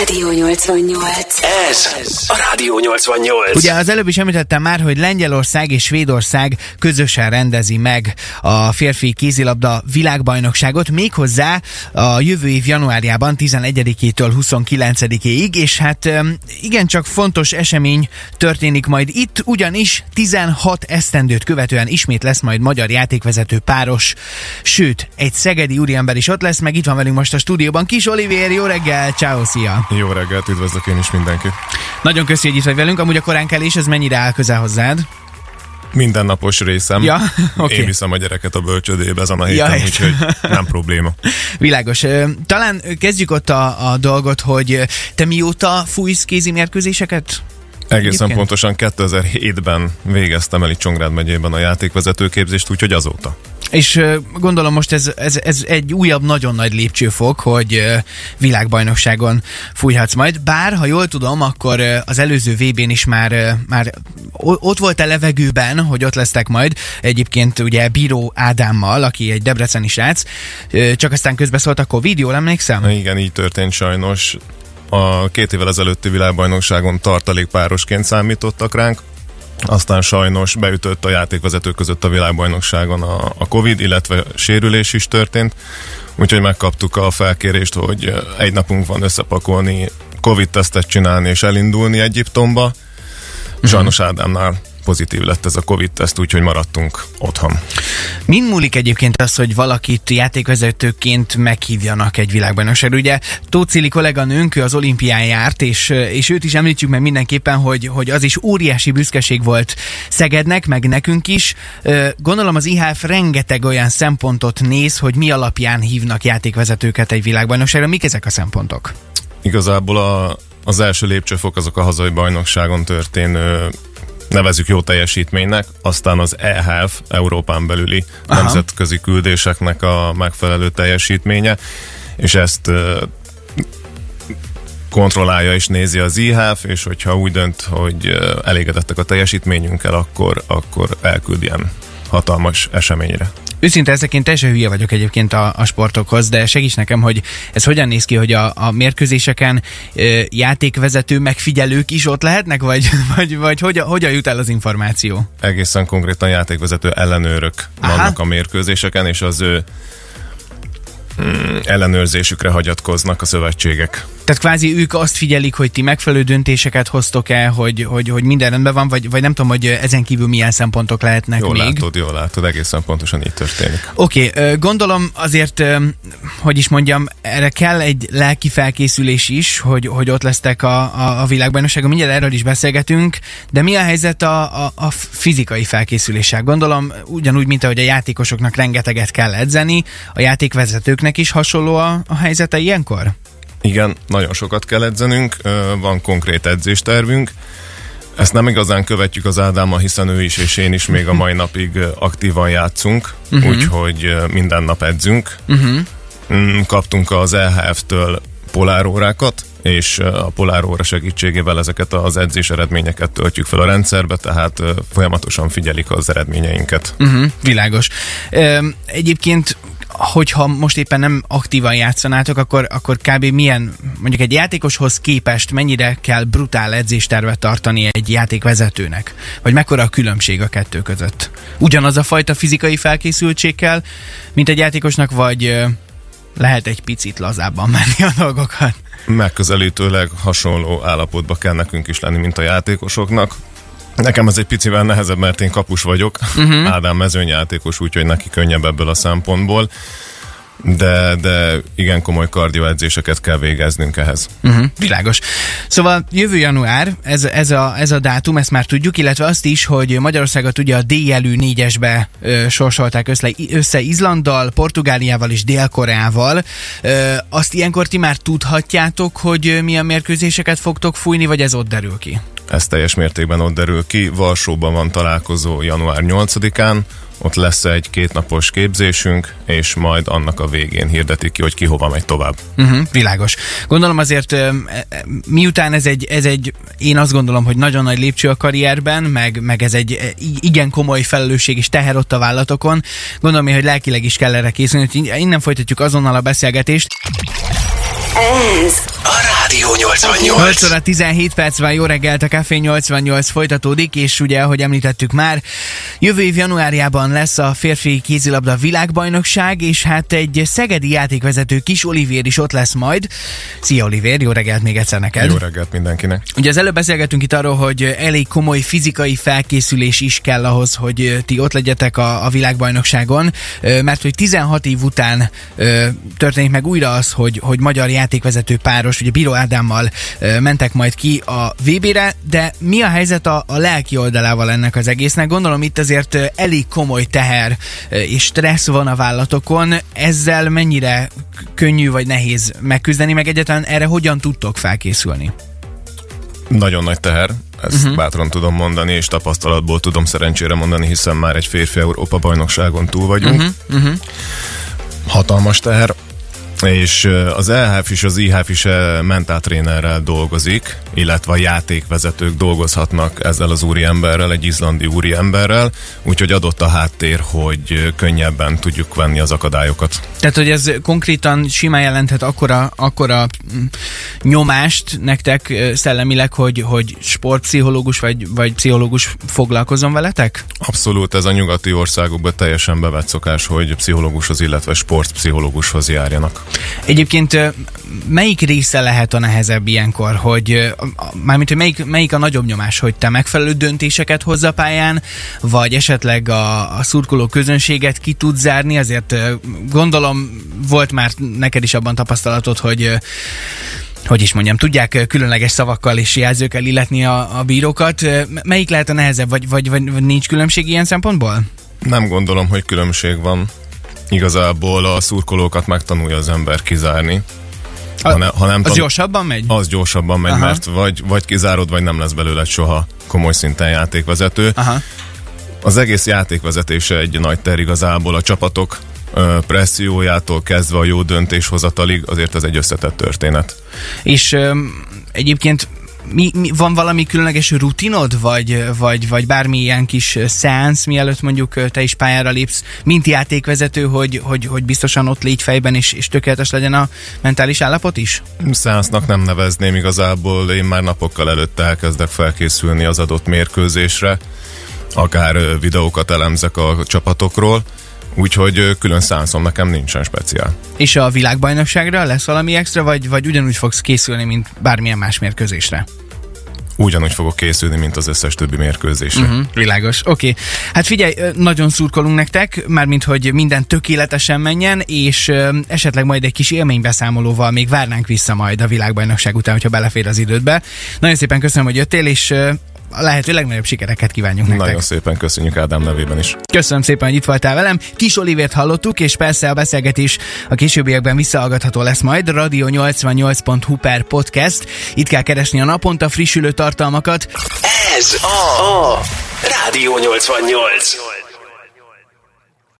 Rádió 88. Ez a Rádió 88. Ugye az előbb is említettem már, hogy Lengyelország és Svédország közösen rendezi meg a férfi kézilabda világbajnokságot, méghozzá a jövő év januárjában 11-től 29-ig, és hát igencsak fontos esemény történik majd itt, ugyanis 16 esztendőt követően ismét lesz majd magyar játékvezető páros, sőt, egy szegedi úriember is ott lesz, meg itt van velünk most a stúdióban. Kis Olivér, jó reggel, ciao, szia! Jó reggelt, üdvözlök én is mindenkit. Nagyon köszi, hogy itt vagy velünk. Amúgy a koránkelés, ez mennyire áll közel hozzád? Mindennapos részem. Ja, oké. Én viszem a gyereket a bölcsödébe ezen a Ja, héten, értem. úgyhogy nem probléma. Világos. Talán kezdjük ott a, a dolgot, hogy te mióta fújsz kézi mérkőzéseket? Egészen Egyébként? pontosan 2007-ben végeztem el itt Csongrád megyében a játékvezetőképzést, úgyhogy azóta. És gondolom most ez, ez, ez egy újabb nagyon nagy lépcsőfok, hogy világbajnokságon fújhatsz majd. Bár, ha jól tudom, akkor az előző VB-n is már, már ott volt a levegőben, hogy ott lesztek majd. Egyébként ugye Bíró Ádámmal, aki egy debreceni srác, csak aztán közbeszólt a Covid, jól emlékszem? Igen, így történt sajnos. A két évvel ezelőtti világbajnokságon tartalékpárosként számítottak ránk, aztán sajnos beütött a játékvezetők között a világbajnokságon a, a Covid, illetve sérülés is történt, úgyhogy megkaptuk a felkérést, hogy egy napunk van összepakolni, Covid-tesztet csinálni és elindulni Egyiptomba. Sajnos Ádámnál pozitív lett ez a Covid-teszt, úgyhogy maradtunk otthon. Mind múlik egyébként az, hogy valakit játékvezetőként meghívjanak egy világbajnokságra? Ugye Tóth Cili kolléganőnk, ő az olimpián járt, és, és őt is említjük meg mindenképpen, hogy, hogy az is óriási büszkeség volt Szegednek, meg nekünk is. Gondolom az IHF rengeteg olyan szempontot néz, hogy mi alapján hívnak játékvezetőket egy világbajnokságra. Mik ezek a szempontok? Igazából a, az első lépcsőfok azok a hazai bajnokságon történő nevezük jó teljesítménynek, aztán az EHF, Európán belüli Aha. nemzetközi küldéseknek a megfelelő teljesítménye, és ezt kontrollálja és nézi az IHF, és hogyha úgy dönt, hogy elégedettek a teljesítményünkkel, akkor, akkor elküld ilyen hatalmas eseményre. Őszinte ezek én teljesen hülye vagyok egyébként a, a sportokhoz, de segíts nekem, hogy ez hogyan néz ki, hogy a, a mérkőzéseken ö, játékvezető megfigyelők is ott lehetnek, vagy, vagy, vagy hogyan, hogyan jut el az információ? egészen konkrétan játékvezető ellenőrök Aha. Vannak a mérkőzéseken, és az ő ellenőrzésükre hagyatkoznak a szövetségek. Tehát kvázi ők azt figyelik, hogy ti megfelelő döntéseket hoztok-e, hogy, hogy, hogy minden rendben van, vagy, vagy nem tudom, hogy ezen kívül milyen szempontok lehetnek Jól még. látod, jól látod, egészen pontosan így történik. Oké, okay, gondolom azért, hogy is mondjam, erre kell egy lelki felkészülés is, hogy, hogy ott lesztek a, a, a világbajnokságon, mindjárt erről is beszélgetünk, de mi a helyzet a, a, a fizikai felkészüléssel? Gondolom ugyanúgy, mint ahogy a játékosoknak rengeteget kell edzeni, a játékvezetőknek is hasonló a, a helyzete ilyenkor? Igen, nagyon sokat kell edzenünk, van konkrét edzéstervünk, ezt nem igazán követjük az Ádámmal, hiszen ő is és én is még a mai napig aktívan játszunk, uh-huh. úgyhogy minden nap edzünk. Uh-huh. Kaptunk az EHF-től polárórákat, és a poláróra segítségével ezeket az edzés eredményeket töltjük fel a rendszerbe, tehát folyamatosan figyelik az eredményeinket. Uh-huh, világos. Egyébként hogyha most éppen nem aktívan játszanátok, akkor, akkor kb. milyen, mondjuk egy játékoshoz képest mennyire kell brutál edzéstervet tartani egy játékvezetőnek? Vagy mekkora a különbség a kettő között? Ugyanaz a fajta fizikai felkészültség kell, mint egy játékosnak, vagy lehet egy picit lazábban menni a dolgokat? Megközelítőleg hasonló állapotba kell nekünk is lenni, mint a játékosoknak. Nekem ez egy picivel nehezebb, mert én kapus vagyok, uh-huh. Ádám mezőnyjátékos, úgyhogy neki könnyebb ebből a szempontból. De, de igen komoly kardioedzéseket kell végeznünk ehhez. Uh-huh, világos. Szóval jövő január, ez, ez, a, ez a dátum, ezt már tudjuk, illetve azt is, hogy Magyarországot ugye a D-jelű négyesbe ö, sorsolták össze, össze Izlanddal, Portugáliával és Dél-Koreával. Ö, azt ilyenkor ti már tudhatjátok, hogy ö, milyen mérkőzéseket fogtok fújni, vagy ez ott derül ki? Ez teljes mértékben ott derül ki. Varsóban van találkozó január 8-án, ott lesz egy kétnapos képzésünk, és majd annak a végén hirdetik ki, hogy ki hova megy tovább. Uh-huh, világos. Gondolom azért, e, e, miután ez egy, ez egy, én azt gondolom, hogy nagyon nagy lépcső a karrierben, meg, meg ez egy e, igen komoly felelősség és teher ott a vállatokon, gondolom én, hogy lelkileg is kell erre készülni, hogy innen folytatjuk azonnal a beszélgetést. Ez a Rádió 88. 8 óra 17 perc van, jó reggelt, a Café 88 folytatódik, és ugye, ahogy említettük már, jövő év januárjában lesz a férfi kézilabda világbajnokság, és hát egy szegedi játékvezető Kis Olivér is ott lesz majd. Szia Olivér, jó reggelt még egyszer neked. Jó reggelt mindenkinek. Ugye az előbb beszélgettünk itt arról, hogy elég komoly fizikai felkészülés is kell ahhoz, hogy ti ott legyetek a, a világbajnokságon, mert hogy 16 év után történik meg újra az, hogy, hogy magyar játékvezető páros, ugye Bíró Ádámmal mentek majd ki a VB-re, de mi a helyzet a, a lelki oldalával ennek az egésznek? Gondolom itt azért elég komoly teher és stressz van a vállalatokon, ezzel mennyire könnyű vagy nehéz megküzdeni, meg egyáltalán erre hogyan tudtok felkészülni? Nagyon nagy teher, ezt uh-huh. bátran tudom mondani, és tapasztalatból tudom szerencsére mondani, hiszen már egy férfi Európa bajnokságon túl vagyunk. Uh-huh. Uh-huh. Hatalmas teher, és az EHF is, az IHF is mentáltrénerrel dolgozik, illetve a játékvezetők dolgozhatnak ezzel az úriemberrel, egy izlandi úriemberrel, úgyhogy adott a háttér, hogy könnyebben tudjuk venni az akadályokat. Tehát, hogy ez konkrétan simán jelenthet akkora, akkora mm, nyomást nektek szellemileg, hogy, hogy sportpszichológus vagy, vagy pszichológus foglalkozom veletek? Abszolút, ez a nyugati országokban teljesen bevett szokás, hogy pszichológushoz, illetve sportpszichológushoz járjanak. Egyébként melyik része lehet a nehezebb ilyenkor, hogy mármint, hogy melyik, melyik a nagyobb nyomás, hogy te megfelelő döntéseket hozza a pályán, vagy esetleg a, a szurkoló közönséget ki tud zárni, azért gondolom volt már neked is abban tapasztalatod, hogy hogy is mondjam, tudják különleges szavakkal és jelzőkkel illetni a, a bírókat. Melyik lehet a nehezebb, vagy, vagy, vagy nincs különbség ilyen szempontból? Nem gondolom, hogy különbség van igazából a szurkolókat megtanulja az ember kizárni. Ha, ne, ha nem az tan- gyorsabban megy? Az gyorsabban megy, Aha. mert vagy, vagy kizárod, vagy nem lesz belőle soha komoly szinten játékvezető. Aha. Az egész játékvezetése egy nagy ter igazából a csapatok pressziójától kezdve a jó döntéshozatalig, azért ez egy összetett történet. És um, egyébként mi, mi, van valami különleges rutinod, vagy, vagy, vagy bármilyen kis szánsz, mielőtt mondjuk te is pályára lépsz, mint játékvezető, hogy, hogy, hogy biztosan ott légy fejben, és, és tökéletes legyen a mentális állapot is? Szánsznak nem nevezném igazából, én már napokkal előtte elkezdek felkészülni az adott mérkőzésre, akár videókat elemzek a csapatokról, Úgyhogy külön szánszom nekem nincsen speciál. És a világbajnokságra lesz valami extra, vagy, vagy ugyanúgy fogsz készülni, mint bármilyen más mérkőzésre? ugyanúgy fogok készülni, mint az összes többi mérkőzésre. Uh-huh, világos, oké. Okay. Hát figyelj, nagyon szurkolunk nektek, mármint, hogy minden tökéletesen menjen, és esetleg majd egy kis élménybeszámolóval még várnánk vissza majd a világbajnokság után, hogyha belefér az idődbe. Nagyon szépen köszönöm, hogy jöttél, és a lehető legnagyobb sikereket kívánjuk nektek. Nagyon szépen köszönjük Ádám nevében is. Köszönöm szépen, hogy itt voltál velem. Kis Olivért hallottuk, és persze a beszélgetés a későbbiekben visszahallgatható lesz majd. Radio 88.hu per podcast. Itt kell keresni a naponta frissülő tartalmakat. Ez a, a Rádió 88.